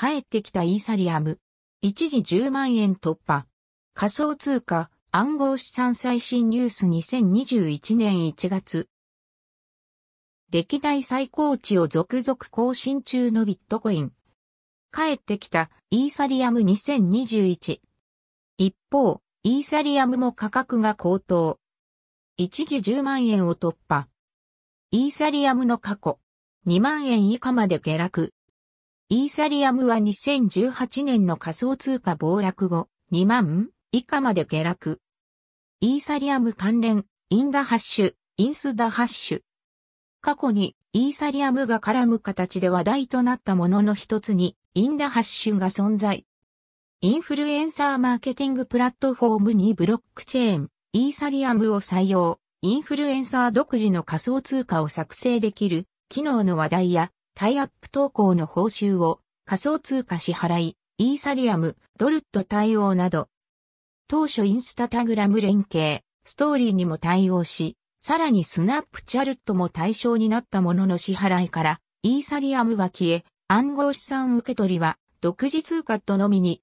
帰ってきたイーサリアム。一時10万円突破。仮想通貨、暗号資産最新ニュース2021年1月。歴代最高値を続々更新中のビットコイン。帰ってきたイーサリアム2021。一方、イーサリアムも価格が高騰。一時10万円を突破。イーサリアムの過去。2万円以下まで下落。イーサリアムは2018年の仮想通貨暴落後、2万以下まで下落。イーサリアム関連、インダハッシュ、インスダハッシュ。過去にイーサリアムが絡む形で話題となったものの一つに、インダハッシュが存在。インフルエンサーマーケティングプラットフォームにブロックチェーン、イーサリアムを採用。インフルエンサー独自の仮想通貨を作成できる機能の話題やタイアップ投稿の報酬を仮想通貨支払い、イーサリアム、ドルット対応など、当初インスタタグラム連携、ストーリーにも対応し、さらにスナップチャルットも対象になったものの支払いから、イーサリアムは消え、暗号資産受け取りは独自通貨とのみに